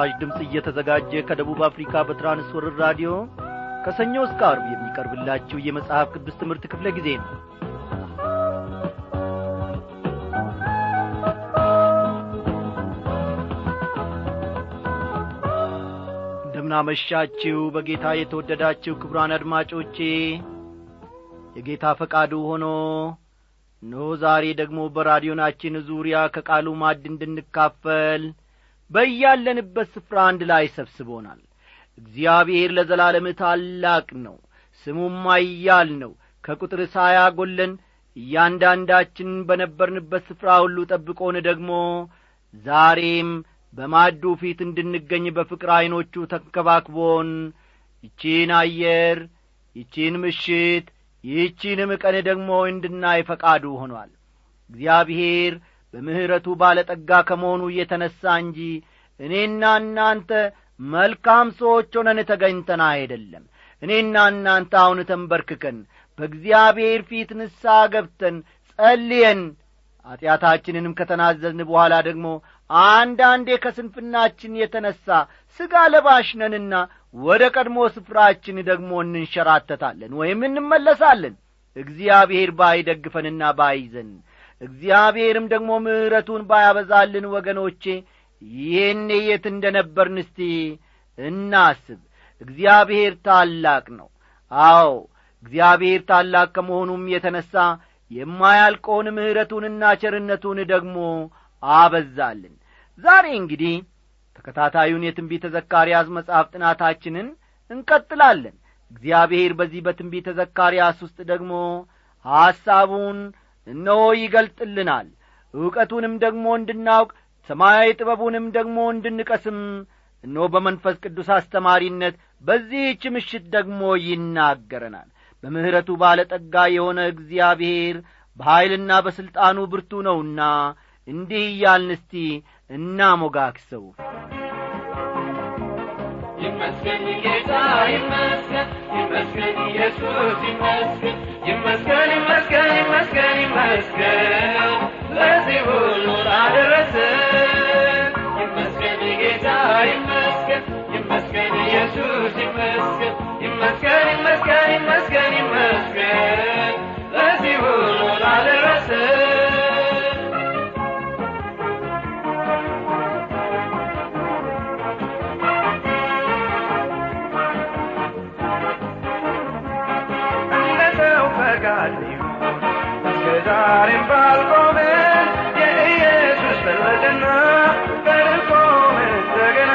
ይህ ምስራች ድምፅ እየተዘጋጀ ከደቡብ አፍሪካ በትራንስወርር ራዲዮ ከሰኞ እስከ አርብ የሚቀርብላችሁ የመጽሐፍ ቅዱስ ትምህርት ክፍለ ጊዜ ነው። እንደምናመሻችሁ በጌታ የተወደዳችሁ ክብሯን አድማጮቼ የጌታ ፈቃዱ ሆኖ እነሆ ዛሬ ደግሞ በራዲዮናችን ዙሪያ ከቃሉ ማድ እንድንካፈል በያለንበት ስፍራ አንድ ላይ ሰብስቦናል። እግዚአብሔር ለዘላለም ታላቅ ነው ስሙም አያል ነው። ከቁጥር ሳያጐለን እያንዳንዳችን በነበርንበት ስፍራ ሁሉ ጠብቆን ደግሞ ዛሬም በማዱ ፊት እንድንገኝ በፍቅር ዐይኖቹ ተንከባክቦን ይቺን አየር ይቺን ምሽት ይህቺንም ቀን ደግሞ እንድናይ ፈቃዱ ሆኗል። እግዚአብሔር በምሕረቱ ባለጠጋ ከመሆኑ እየተነሣ እንጂ እኔና እናንተ መልካም ሰዎች ሆነን ተገኝተን አይደለም። እኔና እናንተ አሁን ተንበርክከን በእግዚአብሔር ፊት ንሳ ገብተን ጸልየን ኀጢአታችንንም ከተናዘዝን በኋላ ደግሞ አንዳንዴ ከስንፍናችን የተነሣ ሥጋ ለባሽነንና ወደ ቀድሞ ስፍራችን ደግሞ እንንሸራተታለን ወይም እንመለሳለን። እግዚአብሔር ባይደግፈንና ባይዘን እግዚአብሔርም ደግሞ ምሕረቱን ባያበዛልን ወገኖቼ ይህኔ የት እንደ ነበርን እስቲ እናስብ። እግዚአብሔር ታላቅ ነው። አዎ እግዚአብሔር ታላቅ ከመሆኑም የተነሣ የማያልቀውን ምሕረቱንና ቸርነቱን ደግሞ አበዛልን። ዛሬ እንግዲህ ተከታታዩን የትንቢተ ዘካርያስ መጽሐፍ ጥናታችንን እንቀጥላለን። እግዚአብሔር በዚህ በትንቢተ ዘካርያስ ውስጥ ደግሞ ሐሳቡን እነሆ ይገልጥልናል። ዕውቀቱንም ደግሞ እንድናውቅ ሰማያዊ ጥበቡንም ደግሞ እንድንቀስም። እነሆ በመንፈስ ቅዱስ አስተማሪነት በዚህች ምሽት ደግሞ ይናገረናል። በምሕረቱ ባለጠጋ የሆነ እግዚአብሔር በኀይልና በሥልጣኑ ብርቱ ነውና እንዲህ እያልን እስቲ እናሞጋክሰው ይመስገን ጌታ ይመስገን ይመስገን ኢየሱስ ይመስገን ይመስገን ይመስገን ይመስገን ይመስገን። ለዚህ ሁሉ ላደረሰን ይመስገን ጌታ ይመስገን ይመስገን ኢየሱስ ይመስገን ይመስገን ዛሬም ባልቆምን የኢየሱስ ፈለገና በድል ቆምን እንደገና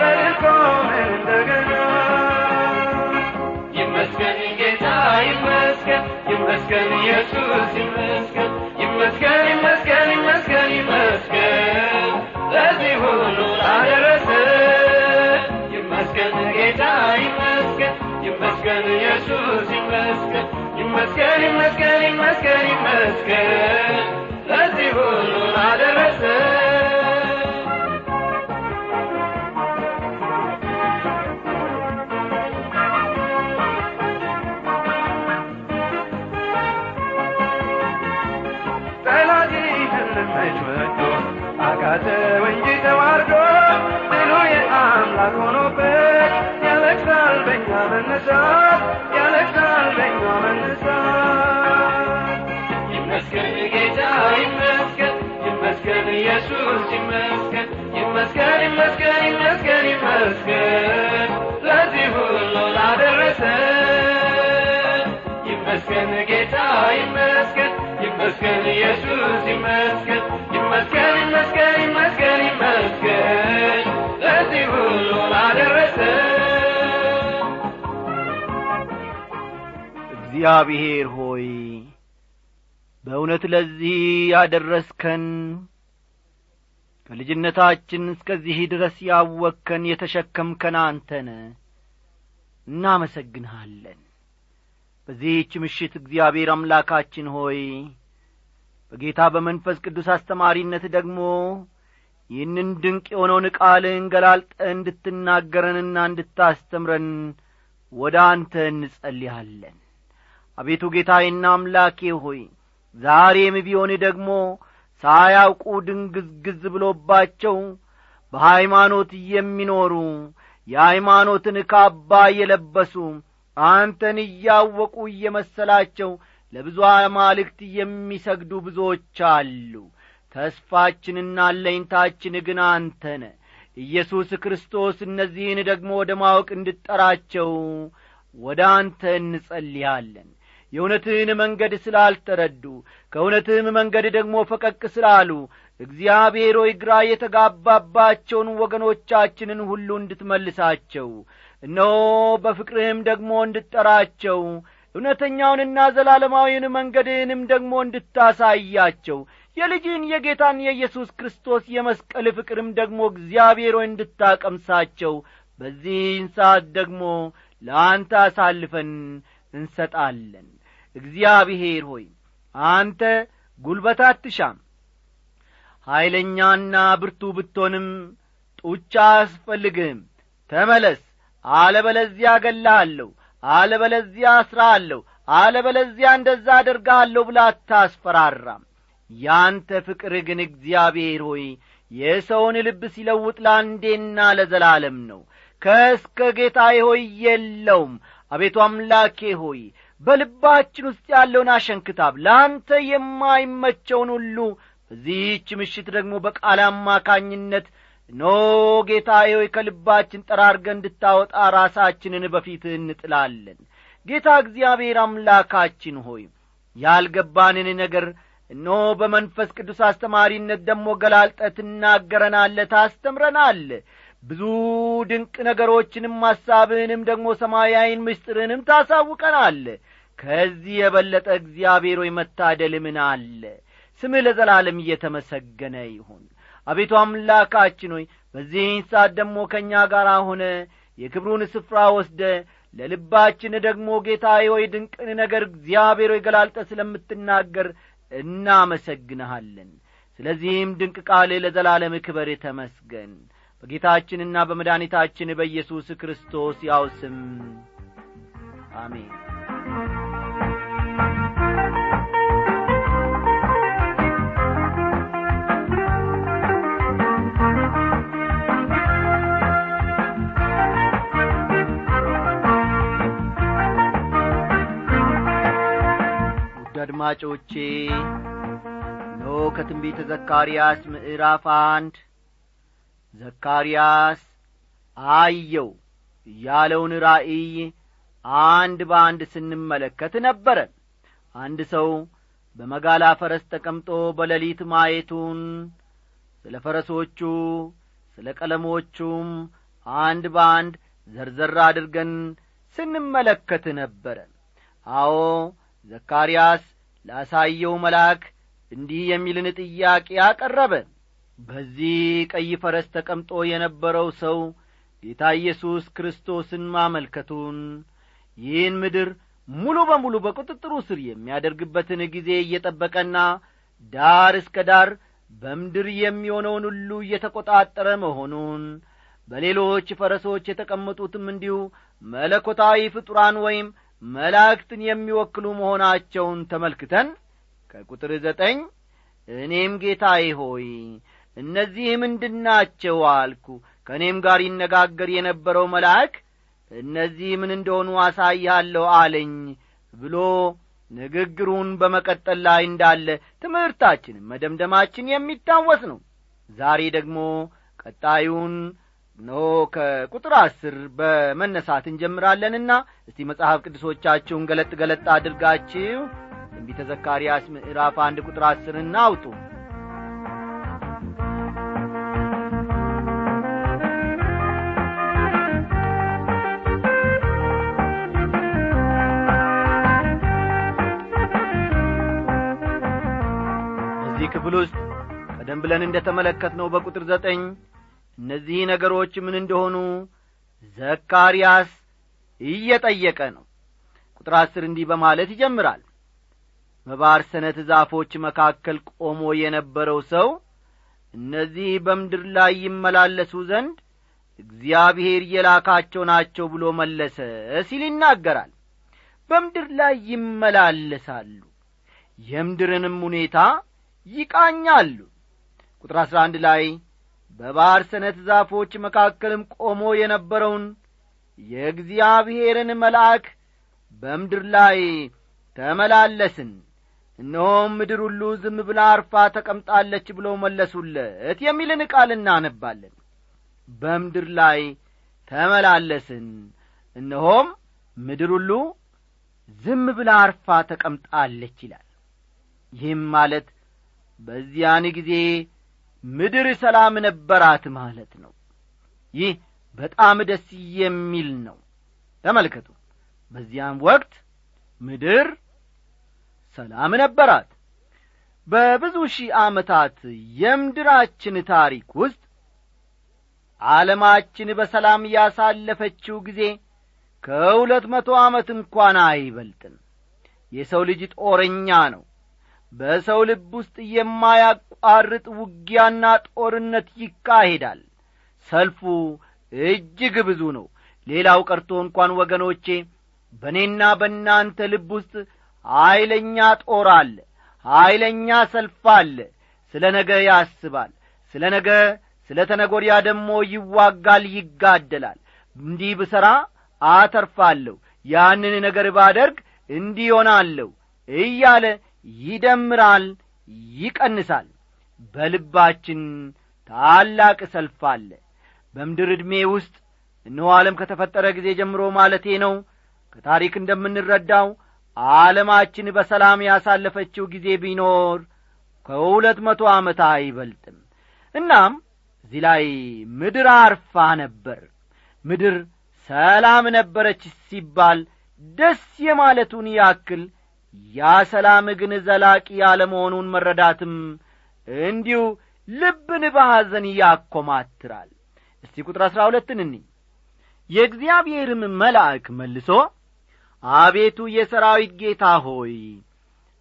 በድል ቆምን እንደገና። ይመስገን ጌታ ይመስገን ይመስገን ኢየሱስ ይመስገን ይመስገን ይመስገን ይመስገን ይመስገን። ለዚህ ሁሉ ላደረሰን ይመስገን ጌታ ይመስገን ይመስገን ኢየሱስ ይመስገን ይመስገን ይመስገን ይመስገን ይመስገን ለዚህ ሁሉ ላደረሰን ኢየሱስ ይመስገን ይመስገን ይመስገን ይመስገን ይመስገን ለዚህ ሁሉ ላደረሰን ይመስገን ጌታ ይመስገን ይመስገን ኢየሱስ ይመስገን ይመስገን ይመስገን ይመስገን ይመስገን ለዚህ ሁሉ ላደረሰን እግዚአብሔር ሆይ በእውነት ለዚህ ያደረስከን ከልጅነታችን እስከዚህ ድረስ ያወከን የተሸከምከን አንተነ እናመሰግንሃለን። በዚህች ምሽት እግዚአብሔር አምላካችን ሆይ በጌታ በመንፈስ ቅዱስ አስተማሪነት ደግሞ ይህንን ድንቅ የሆነውን ቃልህን ገላልጠ እንድትናገረንና እንድታስተምረን ወደ አንተ እንጸልያለን። አቤቱ ጌታዬና አምላኬ ሆይ ዛሬም ቢሆን ደግሞ ሳያውቁ ድንግዝግዝ ብሎባቸው በሃይማኖት የሚኖሩ የሃይማኖትን ካባ የለበሱ አንተን እያወቁ እየመሰላቸው ለብዙ አማልክት የሚሰግዱ ብዙዎች አሉ። ተስፋችንና አለኝታችን ግን አንተነ ኢየሱስ ክርስቶስ እነዚህን ደግሞ ወደ ማወቅ እንድጠራቸው ወደ አንተ እንጸልያለን የእውነትህን መንገድ ስላልተረዱ ከእውነትህም መንገድ ደግሞ ፈቀቅ ስላሉ እግዚአብሔር ሆይ ግራ የተጋባባቸውን ወገኖቻችንን ሁሉ እንድትመልሳቸው እነሆ በፍቅርህም ደግሞ እንድጠራቸው እውነተኛውንና ዘላለማዊውን መንገድህንም ደግሞ እንድታሳያቸው የልጅህን የጌታን የኢየሱስ ክርስቶስ የመስቀል ፍቅርም ደግሞ እግዚአብሔር እንድታቀምሳቸው በዚህን ሰዓት ደግሞ ለአንተ አሳልፈን እንሰጣለን እግዚአብሔር ሆይ አንተ ጒልበት አትሻም። ኀይለኛና ብርቱ ብትሆንም ጡቻ አያስፈልግህም። ተመለስ አለበለዚያ አገላሃለሁ አለበለዚያ አስራሃለሁ አለበለዚያ እንደዛ አደርግሃለሁ ብላ አታስፈራራም። ያንተ ፍቅር ግን እግዚአብሔር ሆይ የሰውን ልብ ሲለውጥ ለአንዴና ለዘላለም ነው። ከእስከ ጌታዬ ሆይ የለውም። አቤቱ አምላኬ ሆይ በልባችን ውስጥ ያለውን አሸንክታብ ለአንተ የማይመቸውን ሁሉ በዚህች ምሽት ደግሞ በቃል አማካኝነት ኖ ጌታዬ ሆይ ከልባችን ጠራርገ እንድታወጣ ራሳችንን በፊትህ እንጥላለን። ጌታ እግዚአብሔር አምላካችን ሆይ ያልገባንን ነገር እኖ በመንፈስ ቅዱስ አስተማሪነት ደግሞ ገላልጠ ትናገረናለ ታስተምረናል። ብዙ ድንቅ ነገሮችንም ሐሳብህንም ደግሞ ሰማያዊን ምስጢርንም ታሳውቀናል ከዚህ የበለጠ እግዚአብሔር ሆይ መታደል ምን አለ። ስምህ ለዘላለም እየተመሰገነ ይሁን። አቤቱ አምላካችን ሆይ በዚህን ሰዓት ደግሞ ከእኛ ጋር ሆነ የክብሩን ስፍራ ወስደ ለልባችን ደግሞ ጌታ ሆይ ድንቅን ነገር እግዚአብሔር ሆይ ገላልጠ ስለምትናገር እናመሰግንሃለን። ስለዚህም ድንቅ ቃል ለዘላለም ክበር ተመስገን። በጌታችንና በመድኃኒታችን በኢየሱስ ክርስቶስ ያው ስም አሜን አድማጮቼ ኖ ከትንቢተ ዘካርያስ ምዕራፍ አንድ። ዘካርያስ አየው ያለውን ራእይ አንድ በአንድ ስንመለከት ነበረ። አንድ ሰው በመጋላ ፈረስ ተቀምጦ በሌሊት ማየቱን ስለ ፈረሶቹ ስለ ቀለሞቹም አንድ በአንድ ዘርዘር አድርገን ስንመለከት ነበረ። አዎ ዘካርያስ ላሳየው መልአክ እንዲህ የሚልን ጥያቄ አቀረበ። በዚህ ቀይ ፈረስ ተቀምጦ የነበረው ሰው ጌታ ኢየሱስ ክርስቶስን ማመልከቱን ይህን ምድር ሙሉ በሙሉ በቁጥጥሩ ስር የሚያደርግበትን ጊዜ እየጠበቀና ዳር እስከ ዳር በምድር የሚሆነውን ሁሉ እየተቈጣጠረ መሆኑን በሌሎች ፈረሶች የተቀመጡትም እንዲሁ መለኮታዊ ፍጡራን ወይም መላእክትን የሚወክሉ መሆናቸውን ተመልክተን ከቁጥር ዘጠኝ እኔም ጌታዬ ሆይ እነዚህ ምንድናቸው አልኩ። ከእኔም ጋር ይነጋገር የነበረው መልአክ እነዚህ ምን እንደሆኑ አሳይሃለሁ አለኝ ብሎ ንግግሩን በመቀጠል ላይ እንዳለ ትምህርታችን መደምደማችን የሚታወስ ነው። ዛሬ ደግሞ ቀጣዩን ኖ ከቁጥር አስር በመነሳት እንጀምራለንና እስቲ መጽሐፍ ቅዱሶቻችሁን ገለጥ ገለጥ አድርጋችሁ ትንቢተ ዘካርያስ ምዕራፍ አንድ ቁጥር አስርና አውጡ። በዚህ ክፍል ውስጥ ቀደም ብለን እንደ ተመለከትነው በቁጥር ዘጠኝ እነዚህ ነገሮች ምን እንደሆኑ ዘካርያስ እየጠየቀ ነው። ቁጥር አስር እንዲህ በማለት ይጀምራል። በባርሰነት ዛፎች መካከል ቆሞ የነበረው ሰው እነዚህ በምድር ላይ ይመላለሱ ዘንድ እግዚአብሔር የላካቸው ናቸው ብሎ መለሰ ሲል ይናገራል። በምድር ላይ ይመላለሳሉ የምድርንም ሁኔታ ይቃኛሉ። ቁጥር አሥራ አንድ ላይ በባሕር ሰነት ዛፎች መካከልም ቆሞ የነበረውን የእግዚአብሔርን መልአክ በምድር ላይ ተመላለስን። እነሆም ምድር ሁሉ ዝም ብላ አርፋ ተቀምጣለች ብለው መለሱለት የሚልን ቃል እናነባለን። በምድር ላይ ተመላለስን። እነሆም ምድር ሁሉ ዝም ብላ አርፋ ተቀምጣለች ይላል። ይህም ማለት በዚያን ጊዜ ምድር ሰላም ነበራት ማለት ነው። ይህ በጣም ደስ የሚል ነው። ተመልከቱ። በዚያም ወቅት ምድር ሰላም ነበራት። በብዙ ሺህ ዓመታት የምድራችን ታሪክ ውስጥ ዓለማችን በሰላም ያሳለፈችው ጊዜ ከሁለት መቶ ዓመት እንኳን አይበልጥም። የሰው ልጅ ጦረኛ ነው በሰው ልብ ውስጥ የማያቋርጥ ውጊያና ጦርነት ይካሄዳል። ሰልፉ እጅግ ብዙ ነው። ሌላው ቀርቶ እንኳን ወገኖቼ በእኔና በእናንተ ልብ ውስጥ ኀይለኛ ጦር አለ ኀይለኛ ሰልፍ አለ። ስለ ነገ ያስባል ስለ ነገ ስለ ተነጐሪያ ደግሞ ይዋጋል ይጋደላል። እንዲህ ብሠራ አተርፋለሁ ያንን ነገር ባደርግ እንዲህ ሆናለሁ እያለ ይደምራል ይቀንሳል። በልባችን ታላቅ ሰልፍ አለ። በምድር ዕድሜ ውስጥ እነሆ ዓለም ከተፈጠረ ጊዜ ጀምሮ ማለቴ ነው። ከታሪክ እንደምንረዳው ዓለማችን በሰላም ያሳለፈችው ጊዜ ቢኖር ከሁለት መቶ ዓመት አይበልጥም። እናም እዚህ ላይ ምድር አርፋ ነበር። ምድር ሰላም ነበረች ሲባል ደስ የማለቱን ያክል ያ ሰላም ግን ዘላቂ ያለመሆኑን መረዳትም እንዲሁ ልብን በሐዘን ያኰማትራል እስቲ ቁጥር አሥራ ሁለትን እኒ የእግዚአብሔርም መልአክ መልሶ አቤቱ የሰራዊት ጌታ ሆይ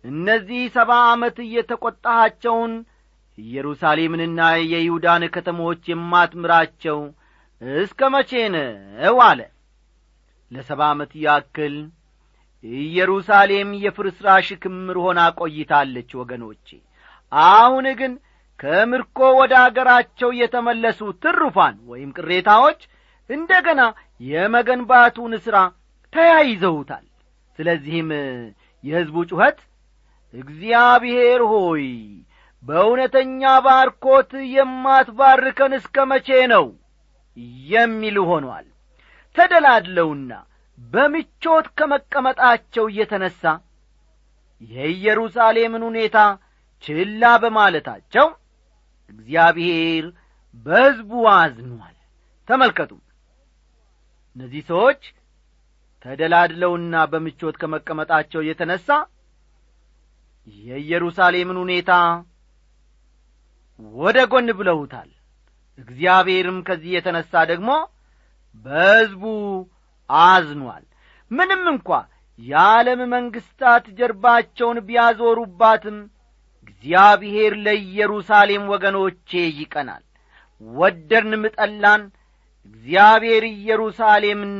እነዚህ ሰባ ዓመት እየተቈጣሃቸውን ኢየሩሳሌምንና የይሁዳን ከተሞች የማትምራቸው እስከ መቼ ነው? አለ። ለሰባ ዓመት ያክል ኢየሩሳሌም የፍርስራሽ ክምር ሆና ቆይታለች ወገኖቼ። አሁን ግን ከምርኮ ወደ አገራቸው የተመለሱ ትሩፋን ወይም ቅሬታዎች እንደ ገና የመገንባቱን ሥራ ተያይዘውታል። ስለዚህም የሕዝቡ ጩኸት እግዚአብሔር ሆይ በእውነተኛ ባርኮት የማትባርከን እስከ መቼ ነው? የሚል ሆኗል። ተደላድለውና በምቾት ከመቀመጣቸው እየተነሣ የኢየሩሳሌምን ሁኔታ ችላ በማለታቸው እግዚአብሔር በሕዝቡ አዝኗል። ተመልከቱ። እነዚህ ሰዎች ተደላድለውና በምቾት ከመቀመጣቸው የተነሣ የኢየሩሳሌምን ሁኔታ ወደ ጎን ብለውታል። እግዚአብሔርም ከዚህ የተነሣ ደግሞ በሕዝቡ አዝኗል። ምንም እንኳ የዓለም መንግሥታት ጀርባቸውን ቢያዞሩባትም እግዚአብሔር ለኢየሩሳሌም ወገኖቼ ይቀናል። ወደድንም ጠላን። እግዚአብሔር ኢየሩሳሌምን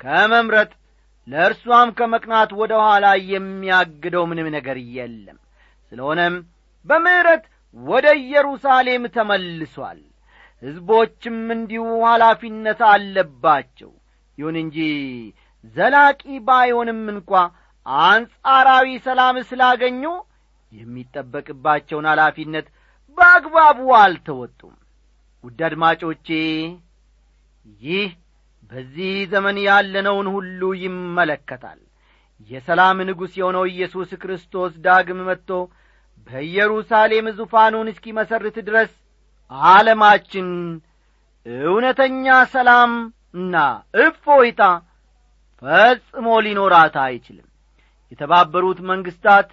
ከመምረጥ ለእርሷም ከመቅናት ወደ ኋላ የሚያግደው ምንም ነገር የለም። ስለሆነም በምሕረት ወደ ኢየሩሳሌም ተመልሷል። ሕዝቦችም እንዲሁ ኃላፊነት አለባቸው ይሁን እንጂ ዘላቂ ባይሆንም እንኳ አንጻራዊ ሰላም ስላገኙ የሚጠበቅባቸውን ኃላፊነት በአግባቡ አልተወጡም። ውድ አድማጮቼ ይህ በዚህ ዘመን ያለነውን ሁሉ ይመለከታል። የሰላም ንጉሥ የሆነው ኢየሱስ ክርስቶስ ዳግም መጥቶ በኢየሩሳሌም ዙፋኑን እስኪመሰርት ድረስ ዓለማችን እውነተኛ ሰላምና እፎይታ ፈጽሞ ሊኖራት አይችልም። የተባበሩት መንግሥታት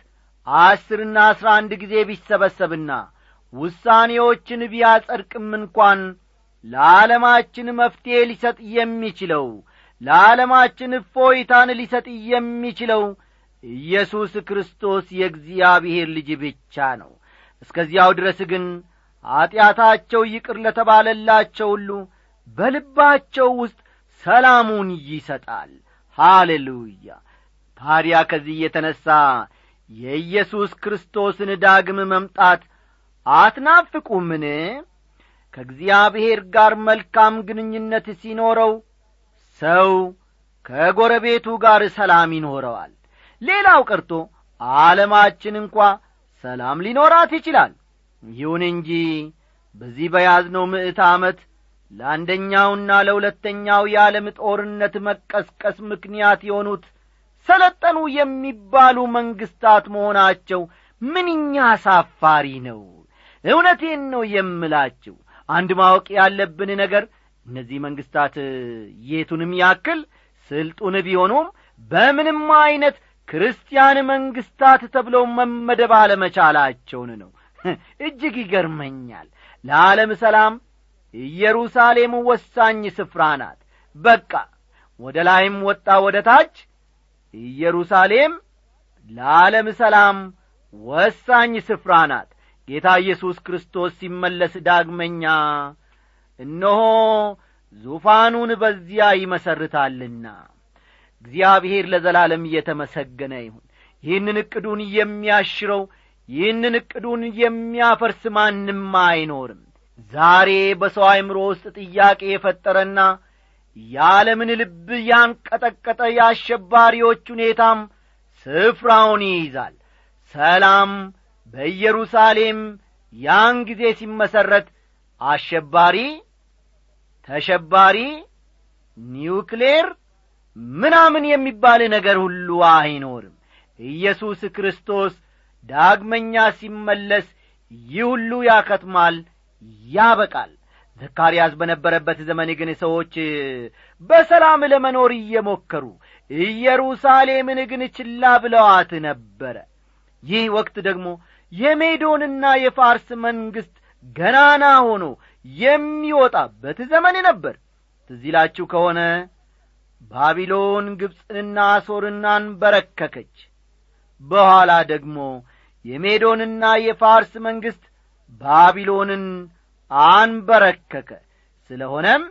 አስርና አስራ አንድ ጊዜ ቢሰበሰብና ውሳኔዎችን ቢያጸድቅም እንኳን ለዓለማችን መፍትሔ ሊሰጥ የሚችለው ለዓለማችን እፎይታን ሊሰጥ የሚችለው ኢየሱስ ክርስቶስ የእግዚአብሔር ልጅ ብቻ ነው። እስከዚያው ድረስ ግን ኀጢአታቸው ይቅር ለተባለላቸው ሁሉ በልባቸው ውስጥ ሰላሙን ይሰጣል። ሃሌሉያ! ታዲያ ከዚህ የተነሣ የኢየሱስ ክርስቶስን ዳግም መምጣት አትናፍቁምን? ከእግዚአብሔር ጋር መልካም ግንኙነት ሲኖረው ሰው ከጎረቤቱ ጋር ሰላም ይኖረዋል። ሌላው ቀርቶ ዓለማችን እንኳ ሰላም ሊኖራት ይችላል። ይሁን እንጂ በዚህ በያዝነው ምዕት ዓመት ለአንደኛውና ለሁለተኛው የዓለም ጦርነት መቀስቀስ ምክንያት የሆኑት ሰለጠኑ የሚባሉ መንግሥታት መሆናቸው ምንኛ አሳፋሪ ነው። እውነቴን ነው የምላችሁ። አንድ ማወቅ ያለብን ነገር እነዚህ መንግሥታት የቱንም ያክል ስልጡን ቢሆኑም በምንም ዐይነት ክርስቲያን መንግሥታት ተብለው መመደብ አለመቻላቸውን ነው። እጅግ ይገርመኛል። ለዓለም ሰላም ኢየሩሳሌም ወሳኝ ስፍራ ናት። በቃ ወደ ላይም ወጣ ወደ ታች ኢየሩሳሌም ለዓለም ሰላም ወሳኝ ስፍራ ናት። ጌታ ኢየሱስ ክርስቶስ ሲመለስ ዳግመኛ እነሆ ዙፋኑን በዚያ ይመሰርታልና። እግዚአብሔር ለዘላለም እየተመሰገነ ይሁን። ይህንን ዕቅዱን የሚያሽረው ይህንን ዕቅዱን የሚያፈርስ ማንም አይኖርም ዛሬ በሰው አይምሮ ውስጥ ጥያቄ የፈጠረና የዓለምን ልብ ያንቀጠቀጠ የአሸባሪዎች ሁኔታም ስፍራውን ይይዛል። ሰላም በኢየሩሳሌም ያን ጊዜ ሲመሠረት አሸባሪ ተሸባሪ ኒውክሌር ምናምን የሚባል ነገር ሁሉ አይኖርም። ኢየሱስ ክርስቶስ ዳግመኛ ሲመለስ ይህ ሁሉ ያከትማል ያበቃል። ዘካርያስ በነበረበት ዘመን ግን ሰዎች በሰላም ለመኖር እየሞከሩ ኢየሩሳሌምን ግን ችላ ብለዋት ነበረ። ይህ ወቅት ደግሞ የሜዶንና የፋርስ መንግሥት ገናና ሆኖ የሚወጣበት ዘመን ነበር። ትዚላችሁ ከሆነ ባቢሎን ግብፅንና አሶርን አንበረከከች። በኋላ ደግሞ የሜዶንና የፋርስ መንግሥት ባቢሎንን አንበረከከ። ስለሆነም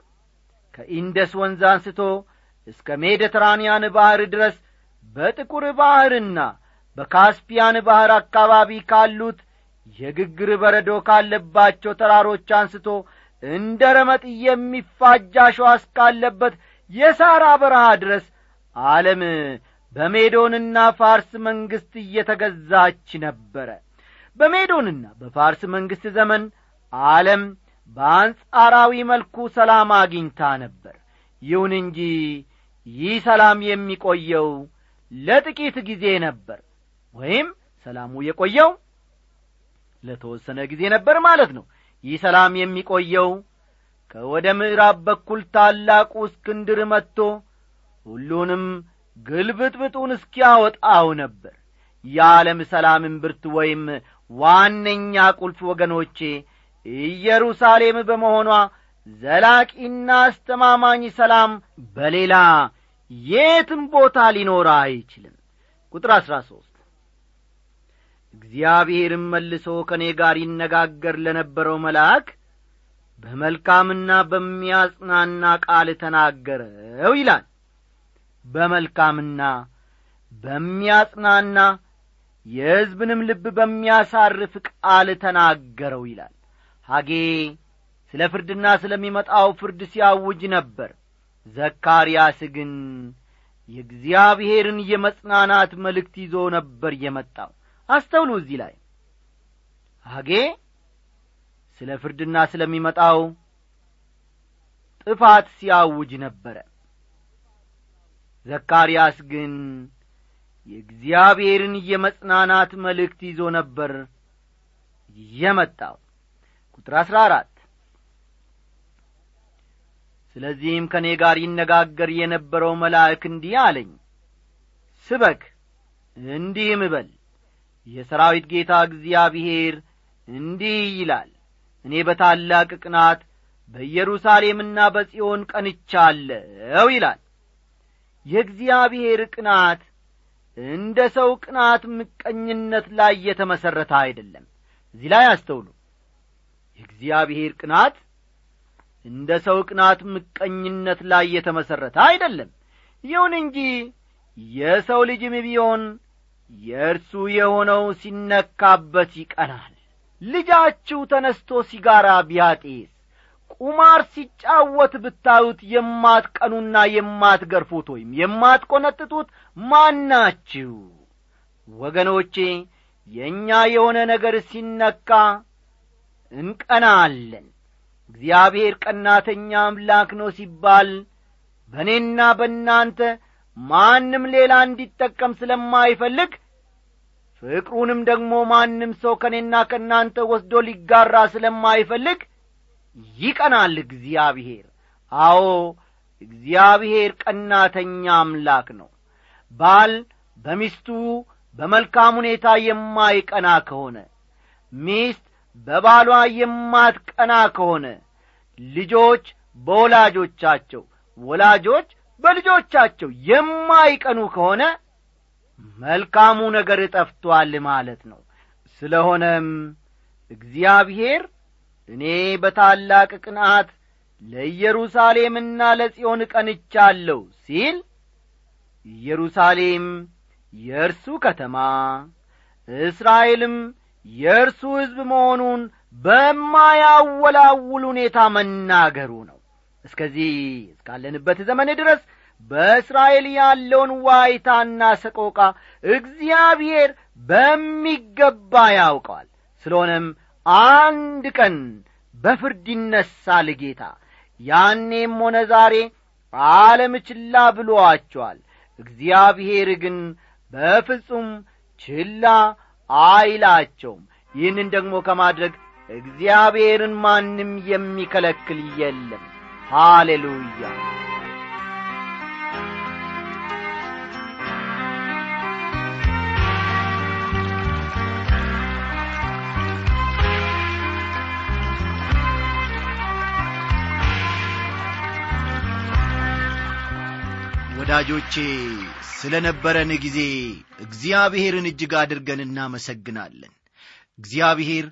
ከኢንደስ ወንዝ አንስቶ እስከ ሜዲትራንያን ባሕር ድረስ በጥቁር ባሕርና በካስፒያን ባሕር አካባቢ ካሉት የግግር በረዶ ካለባቸው ተራሮች አንስቶ እንደ ረመጥ የሚፋጃሸ እስካለበት የሳራ በረሃ ድረስ ዓለም በሜዶንና ፋርስ መንግሥት እየተገዛች ነበረ በሜዶንና በፋርስ መንግሥት ዘመን ዓለም በአንጻራዊ መልኩ ሰላም አግኝታ ነበር። ይሁን እንጂ ይህ ሰላም የሚቆየው ለጥቂት ጊዜ ነበር። ወይም ሰላሙ የቆየው ለተወሰነ ጊዜ ነበር ማለት ነው። ይህ ሰላም የሚቆየው ከወደ ምዕራብ በኩል ታላቁ እስክንድር መጥቶ ሁሉንም ግልብጥብጡን እስኪያወጣው ነበር። የዓለም ሰላም እምብርት ወይም ዋነኛ ቁልፍ ወገኖቼ ኢየሩሳሌም በመሆኗ ዘላቂና አስተማማኝ ሰላም በሌላ የትም ቦታ ሊኖር አይችልም። ቁጥር አሥራ ሦስት እግዚአብሔርም መልሶ ከእኔ ጋር ይነጋገር ለነበረው መልአክ በመልካምና በሚያጽናና ቃል ተናገረው ይላል። በመልካምና በሚያጽናና የሕዝብንም ልብ በሚያሳርፍ ቃል ተናገረው ይላል። ሐጌ ስለ ፍርድና ስለሚመጣው ፍርድ ሲያውጅ ነበር። ዘካርያስ ግን የእግዚአብሔርን የመጽናናት መልእክት ይዞ ነበር የመጣው። አስተውሉ እዚህ ላይ። ሐጌ ስለ ፍርድና ስለሚመጣው ጥፋት ሲያውጅ ነበረ። ዘካርያስ ግን የእግዚአብሔርን የመጽናናት መልእክት ይዞ ነበር የመጣው። ቁጥር አሥራ አራት ስለዚህም ከእኔ ጋር ይነጋገር የነበረው መልአክ እንዲህ አለኝ ስበክ እንዲህም እበል የሰራዊት ጌታ እግዚአብሔር እንዲህ ይላል እኔ በታላቅ ቅናት በኢየሩሳሌምና በጽዮን ቀንቻለሁ ይላል። የእግዚአብሔር ቅናት እንደ ሰው ቅናት ምቀኝነት ላይ የተመሠረተ አይደለም። እዚህ ላይ አስተውሉ። የእግዚአብሔር ቅናት እንደ ሰው ቅናት ምቀኝነት ላይ የተመሠረተ አይደለም። ይሁን እንጂ የሰው ልጅም ቢሆን የእርሱ የሆነው ሲነካበት ይቀናል። ልጃችሁ ተነስቶ ሲጋራ ቢያጤስ ቁማር ሲጫወት ብታዩት የማትቀኑና የማትገርፉት ወይም የማትቈነጥጡት ማናችሁ? ወገኖቼ የእኛ የሆነ ነገር ሲነካ እንቀናለን። እግዚአብሔር ቀናተኛ አምላክ ነው ሲባል በእኔና በእናንተ ማንም ሌላ እንዲጠቀም ስለማይፈልግ ፍቅሩንም ደግሞ ማንም ሰው ከእኔና ከእናንተ ወስዶ ሊጋራ ስለማይፈልግ ይቀናል እግዚአብሔር። አዎ እግዚአብሔር ቀናተኛ አምላክ ነው። ባል በሚስቱ በመልካም ሁኔታ የማይቀና ከሆነ ሚስት በባሏ የማትቀና ከሆነ ልጆች በወላጆቻቸው ወላጆች በልጆቻቸው የማይቀኑ ከሆነ መልካሙ ነገር ጠፍቶአል ማለት ነው። ስለሆነም እግዚአብሔር እኔ በታላቅ ቅንዓት ለኢየሩሳሌምና ለጽዮን ቀንቻለሁ ሲል ኢየሩሳሌም የእርሱ ከተማ እስራኤልም የእርሱ ሕዝብ መሆኑን በማያወላውል ሁኔታ መናገሩ ነው። እስከዚህ እስካለንበት ዘመን ድረስ በእስራኤል ያለውን ዋይታና ሰቆቃ እግዚአብሔር በሚገባ ያውቀዋል። ስለሆነም አንድ ቀን በፍርድ ይነሳል ጌታ። ያኔም ሆነ ዛሬ ዓለም ችላ ብሎአቸዋል። እግዚአብሔር ግን በፍጹም ችላ አይላቸውም። ይህንን ደግሞ ከማድረግ እግዚአብሔርን ማንም የሚከለክል የለም። ሃሌሉያ ወዳጆቼ ስለ ነበረን ጊዜ እግዚአብሔርን እጅግ አድርገን እናመሰግናለን። እግዚአብሔር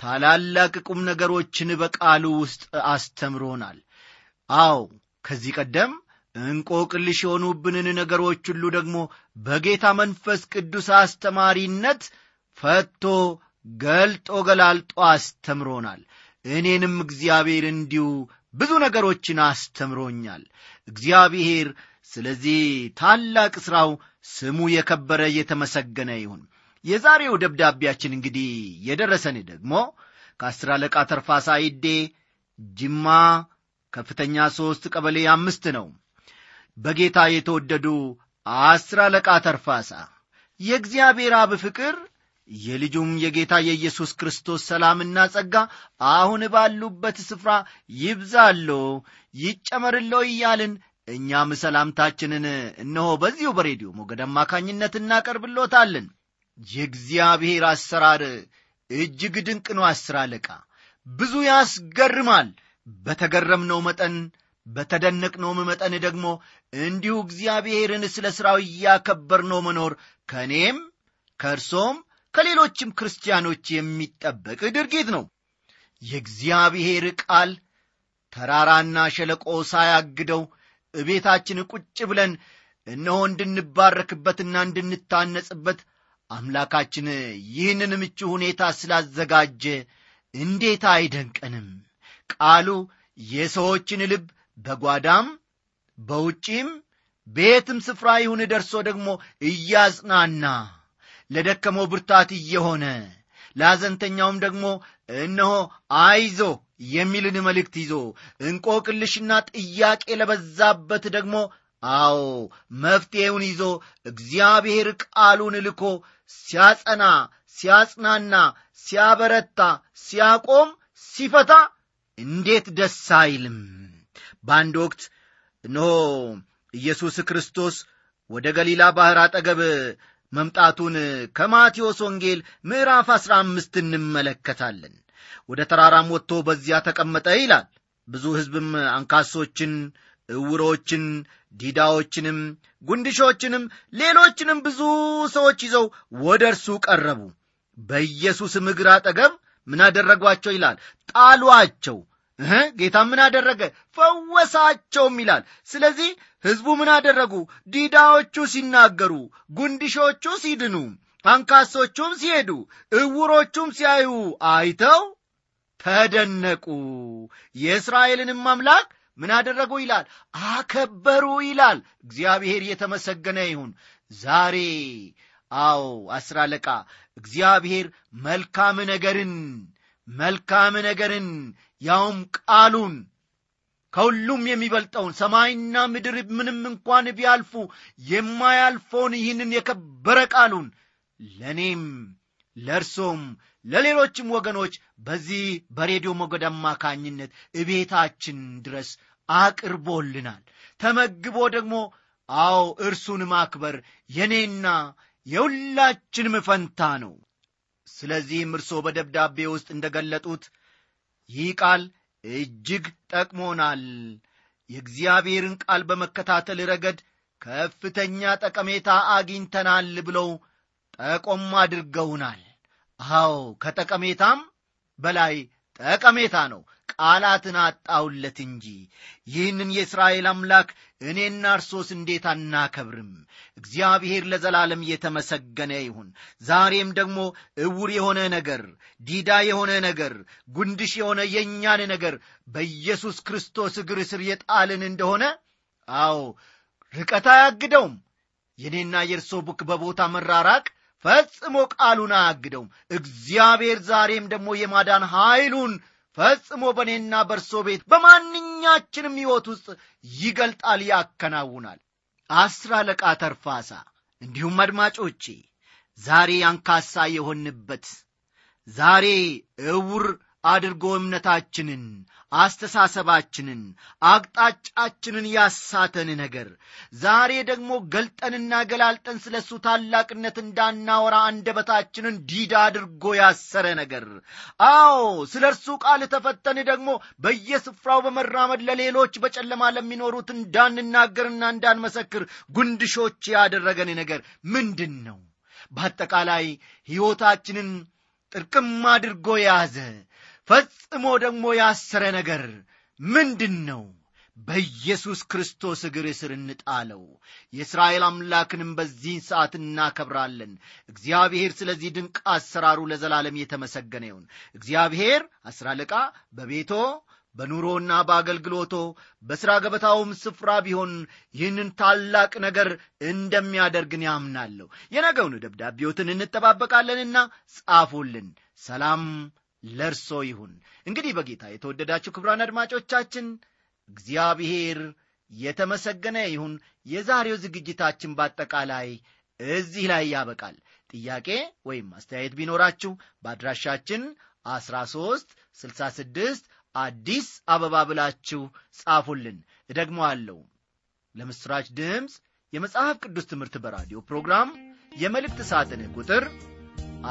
ታላላቅ ቁም ነገሮችን በቃሉ ውስጥ አስተምሮናል። አዎ ከዚህ ቀደም እንቆቅልሽ የሆኑብንን ነገሮች ሁሉ ደግሞ በጌታ መንፈስ ቅዱስ አስተማሪነት ፈቶ ገልጦ ገላልጦ አስተምሮናል። እኔንም እግዚአብሔር እንዲሁ ብዙ ነገሮችን አስተምሮኛል። እግዚአብሔር ስለዚህ ታላቅ ሥራው ስሙ የከበረ የተመሰገነ ይሁን። የዛሬው ደብዳቤያችን እንግዲህ የደረሰን ደግሞ ከአስር አለቃ ተርፋሳ ይዴ ጅማ ከፍተኛ ሦስት ቀበሌ አምስት ነው። በጌታ የተወደዱ አስር አለቃ ተርፋሳ የእግዚአብሔር አብ ፍቅር የልጁም የጌታ የኢየሱስ ክርስቶስ ሰላምና ጸጋ አሁን ባሉበት ስፍራ ይብዛሎ ይጨመርሎ እያልን እኛም ሰላምታችንን እነሆ በዚሁ በሬዲዮ ሞገድ አማካኝነት እናቀርብሎታለን የእግዚአብሔር አሰራር እጅግ ድንቅ ነው። አስር አለቃ ብዙ ያስገርማል። በተገረምነው መጠን በተደነቅነውም መጠን ደግሞ እንዲሁ እግዚአብሔርን ስለ ሥራው እያከበርነው መኖር ከእኔም ከእርሶም ከሌሎችም ክርስቲያኖች የሚጠበቅ ድርጊት ነው። የእግዚአብሔር ቃል ተራራና ሸለቆ ሳያግደው እቤታችን ቁጭ ብለን እነሆ እንድንባረክበትና እንድንታነጽበት አምላካችን ይህንን ምቹ ሁኔታ ስላዘጋጀ እንዴት አይደንቀንም? ቃሉ የሰዎችን ልብ በጓዳም በውጪም ቤትም ስፍራ ይሁን ደርሶ ደግሞ እያጽናና ለደከመው ብርታት እየሆነ ለሐዘንተኛውም ደግሞ እነሆ አይዞ የሚልን መልእክት ይዞ እንቆቅልሽና ጥያቄ ለበዛበት ደግሞ አዎ መፍትሔውን ይዞ እግዚአብሔር ቃሉን ልኮ ሲያጸና ሲያጽናና ሲያበረታ ሲያቆም ሲፈታ እንዴት ደስ አይልም! በአንድ ወቅት እነሆ ኢየሱስ ክርስቶስ ወደ ገሊላ ባሕር አጠገብ መምጣቱን ከማቴዎስ ወንጌል ምዕራፍ አሥራ አምስት እንመለከታለን ወደ ተራራም ወጥቶ በዚያ ተቀመጠ ይላል። ብዙ ሕዝብም አንካሶችን እውሮችን ዲዳዎችንም ጉንድሾችንም ሌሎችንም ብዙ ሰዎች ይዘው ወደ እርሱ ቀረቡ። በኢየሱስም እግር አጠገብ ምን አደረጓቸው ይላል? ጣሏቸው። ጌታ ምን አደረገ? ፈወሳቸውም ይላል። ስለዚህ ሕዝቡ ምን አደረጉ? ዲዳዎቹ ሲናገሩ ጉንድሾቹ ሲድኑ አንካሶቹም ሲሄዱ እውሮቹም ሲያዩ አይተው ተደነቁ። የእስራኤልንም አምላክ ምን አደረጉ ይላል? አከበሩ ይላል። እግዚአብሔር የተመሰገነ ይሁን። ዛሬ አዎ አስር አለቃ እግዚአብሔር መልካም ነገርን መልካም ነገርን ያውም ቃሉን ከሁሉም የሚበልጠውን ሰማይና ምድር ምንም እንኳን ቢያልፉ የማያልፈውን ይህንን የከበረ ቃሉን ለእኔም ለእርሶም ለሌሎችም ወገኖች በዚህ በሬዲዮ ሞገድ አማካኝነት እቤታችን ድረስ አቅርቦልናል። ተመግቦ ደግሞ አዎ እርሱን ማክበር የኔና የሁላችንም ፈንታ ነው። ስለዚህም እርሶ በደብዳቤ ውስጥ እንደ ገለጡት ይህ ቃል እጅግ ጠቅሞናል። የእግዚአብሔርን ቃል በመከታተል ረገድ ከፍተኛ ጠቀሜታ አግኝተናል ብለው ጠቆም አድርገውናል። አዎ ከጠቀሜታም በላይ ጠቀሜታ ነው። ቃላትን አጣውለት እንጂ። ይህንን የእስራኤል አምላክ እኔና እርሶስ እንዴት አናከብርም? እግዚአብሔር ለዘላለም እየተመሰገነ ይሁን። ዛሬም ደግሞ እውር የሆነ ነገር ዲዳ የሆነ ነገር ጉንድሽ የሆነ የእኛን ነገር በኢየሱስ ክርስቶስ እግር ስር የጣልን እንደሆነ አዎ ርቀት አያግደውም። የእኔና የእርሶ ቡክ በቦታ መራራቅ ፈጽሞ ቃሉን አያግደውም። እግዚአብሔር ዛሬም ደግሞ የማዳን ኃይሉን ፈጽሞ በእኔና በእርሶ ቤት በማንኛችንም ሕይወት ውስጥ ይገልጣል ያከናውናል። አስር አለቃ ተርፋሳ እንዲሁም አድማጮቼ ዛሬ አንካሳ የሆንበት ዛሬ እውር አድርጎ እምነታችንን አስተሳሰባችንን አቅጣጫችንን ያሳተን ነገር። ዛሬ ደግሞ ገልጠንና ገላልጠን ስለ እሱ ታላቅነት እንዳናወራ አንደበታችንን ዲዳ አድርጎ ያሰረ ነገር። አዎ ስለ እርሱ ቃል ተፈተን ደግሞ በየስፍራው በመራመድ ለሌሎች በጨለማ ለሚኖሩት እንዳንናገርና እንዳንመሰክር ጉንድሾች ያደረገን ነገር ምንድን ነው በአጠቃላይ ሕይወታችንን ጥርቅም አድርጎ የያዘ ፈጽሞ ደግሞ ያሰረ ነገር ምንድን ነው በኢየሱስ ክርስቶስ እግር ስር እንጣለው። የእስራኤል አምላክንም በዚህን ሰዓት እናከብራለን። እግዚአብሔር ስለዚህ ድንቅ አሰራሩ ለዘላለም የተመሰገነ ይሁን። እግዚአብሔር አስር አለቃ በቤቶ በኑሮና በአገልግሎቶ በሥራ ገበታውም ስፍራ ቢሆን ይህንን ታላቅ ነገር እንደሚያደርግን ያምናለሁ። የነገውን ደብዳቤዎትን እንጠባበቃለንና ጻፉልን። ሰላም ለርሶ ይሁን። እንግዲህ በጌታ የተወደዳችሁ ክብራን አድማጮቻችን እግዚአብሔር የተመሰገነ ይሁን። የዛሬው ዝግጅታችን በአጠቃላይ እዚህ ላይ ያበቃል። ጥያቄ ወይም አስተያየት ቢኖራችሁ በአድራሻችን 13 66 አዲስ አበባ ብላችሁ ጻፉልን። እደግሞ አለው ለምሥራች ድምፅ የመጽሐፍ ቅዱስ ትምህርት በራዲዮ ፕሮግራም የመልእክት ሳጥን ቁጥር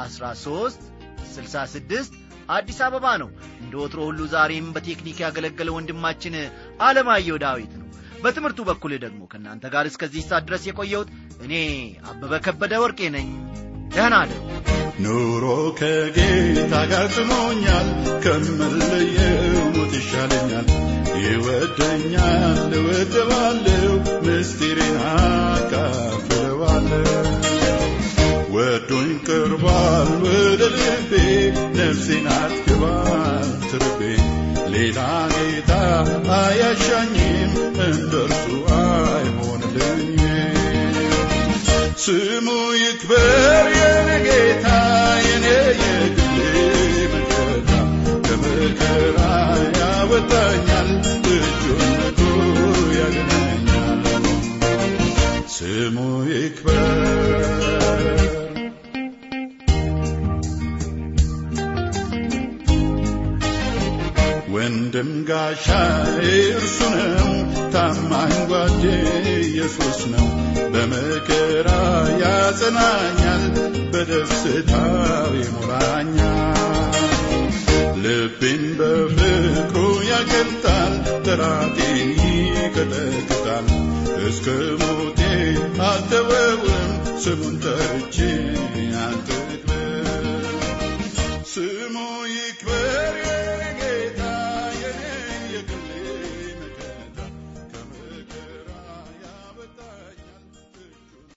13 66 አዲስ አበባ ነው። እንደ ወትሮ ሁሉ ዛሬም በቴክኒክ ያገለገለ ወንድማችን አለማየሁ ዳዊት ነው። በትምህርቱ በኩል ደግሞ ከእናንተ ጋር እስከዚህ ሳት ድረስ የቆየሁት እኔ አበበ ከበደ ወርቄ ነኝ። ደህና አደሩ ኑሮ ከጌታ ጋር ጥሞኛል ከምለየው ሞት ይሻለኛል። ይወደኛል እወደዋለሁ ምስጢሬን አካፍለዋለሁ ወዶኝ ቀርቧል ወደ ልቤ ነፍሴን አትግባል ትርቤ ሌላ ጌታ አያሻኝም እንደርሱ አይሆንልኝም። ስሙ ይክበር የኔ